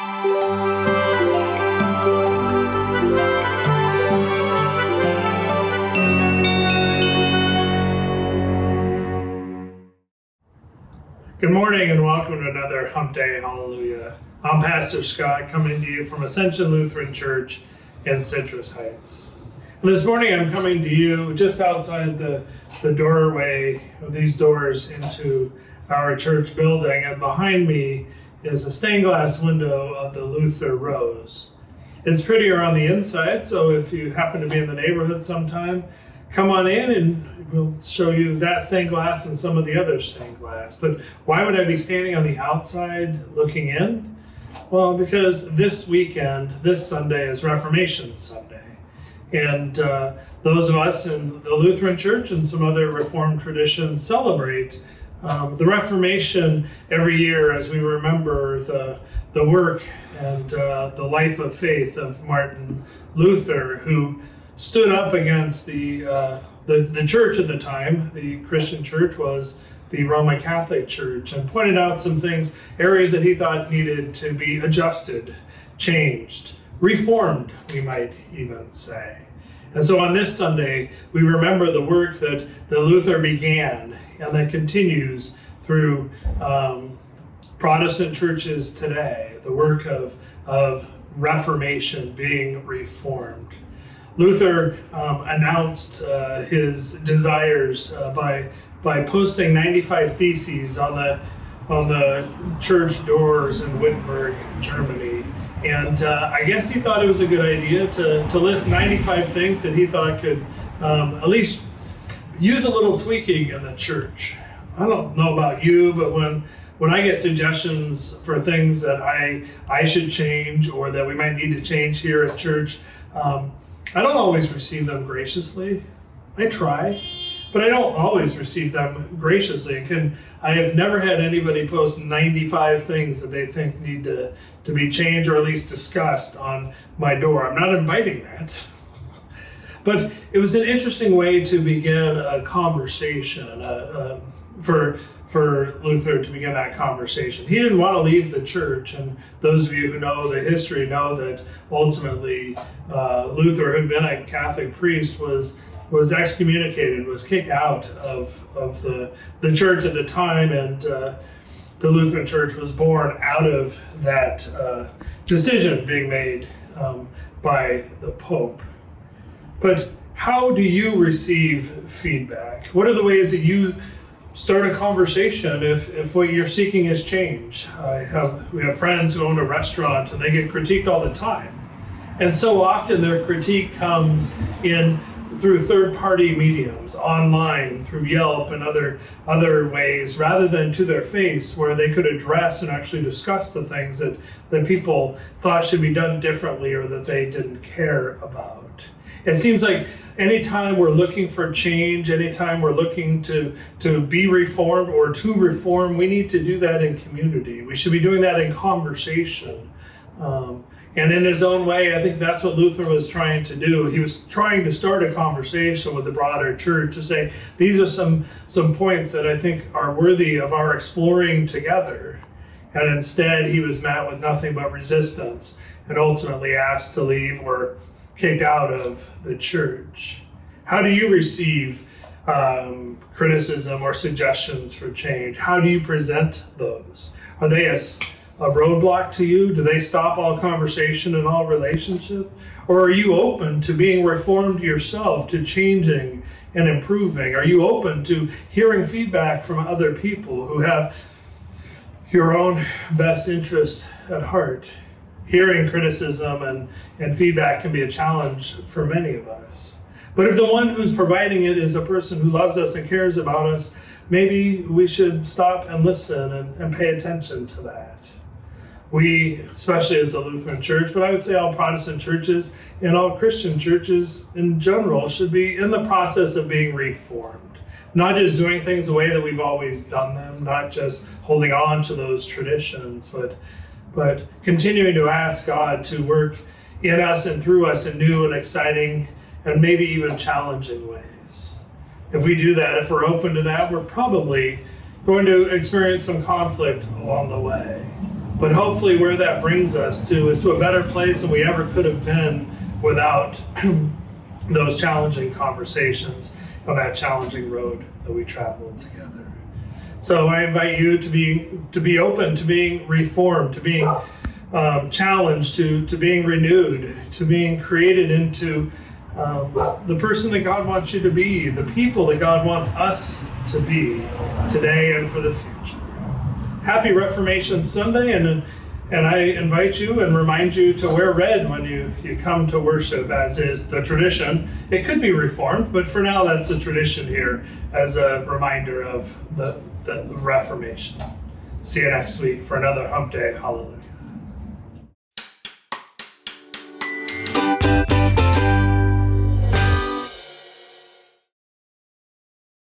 Good morning and welcome to another Hump Day Hallelujah. I'm Pastor Scott coming to you from Ascension Lutheran Church in Citrus Heights. And this morning I'm coming to you just outside the, the doorway of these doors into our church building, and behind me is a stained glass window of the Luther Rose. It's prettier on the inside, so if you happen to be in the neighborhood sometime, come on in and we'll show you that stained glass and some of the other stained glass. But why would I be standing on the outside looking in? Well, because this weekend, this Sunday, is Reformation Sunday. And uh, those of us in the Lutheran Church and some other Reformed traditions celebrate um, the Reformation every year as we remember the, the work and uh, the life of faith of Martin Luther, who stood up against the, uh, the, the church at the time. The Christian church was the Roman Catholic Church and pointed out some things, areas that he thought needed to be adjusted, changed, reformed, we might even say. And so on this Sunday, we remember the work that, that Luther began and that continues through um, Protestant churches today, the work of, of Reformation being reformed. Luther um, announced uh, his desires uh, by, by posting 95 theses on the, on the church doors in Wittenberg, Germany. And uh, I guess he thought it was a good idea to, to list 95 things that he thought could um, at least use a little tweaking in the church. I don't know about you, but when when I get suggestions for things that I I should change or that we might need to change here at church, um, I don't always receive them graciously. I try, but I don't always receive them graciously. Can I have never had anybody post 95 things that they think need to, to be changed or at least discussed on my door. I'm not inviting that. But it was an interesting way to begin a conversation uh, uh, for for Luther to begin that conversation. He didn't want to leave the church, and those of you who know the history know that ultimately uh, Luther, who'd been a Catholic priest, was was excommunicated, was kicked out of, of the, the church at the time, and uh, the Lutheran Church was born out of that uh, decision being made um, by the Pope. But how do you receive feedback? What are the ways that you start a conversation if, if what you're seeking is change? I have we have friends who own a restaurant and they get critiqued all the time. And so often their critique comes in through third-party mediums, online, through Yelp and other other ways, rather than to their face, where they could address and actually discuss the things that, that people thought should be done differently or that they didn't care about. It seems like anytime we're looking for change, anytime we're looking to, to be reformed or to reform, we need to do that in community. We should be doing that in conversation. Um, and in his own way, I think that's what Luther was trying to do. He was trying to start a conversation with the broader church to say, these are some, some points that I think are worthy of our exploring together. And instead, he was met with nothing but resistance and ultimately asked to leave or kicked out of the church. How do you receive um, criticism or suggestions for change? How do you present those? Are they as a roadblock to you? Do they stop all conversation and all relationship? Or are you open to being reformed yourself, to changing and improving? Are you open to hearing feedback from other people who have your own best interests at heart? Hearing criticism and, and feedback can be a challenge for many of us. But if the one who's providing it is a person who loves us and cares about us, maybe we should stop and listen and, and pay attention to that we, especially as the Lutheran Church, but I would say all Protestant churches and all Christian churches in general, should be in the process of being reformed. Not just doing things the way that we've always done them, not just holding on to those traditions, but but continuing to ask God to work in us and through us in new and exciting and maybe even challenging ways. If we do that, if we're open to that, we're probably going to experience some conflict along the way. But hopefully, where that brings us to is to a better place than we ever could have been without those challenging conversations on that challenging road that we traveled together. So I invite you to be to be open to being reformed, to being um, challenged, to to being renewed, to being created into um, the person that God wants you to be, the people that God wants us to be today and for the future. Happy Reformation Sunday, and and I invite you and remind you to wear red when you, you come to worship, as is the tradition. It could be reformed, but for now, that's the tradition here as a reminder of the, the Reformation. See you next week for another Hump Day. Hallelujah.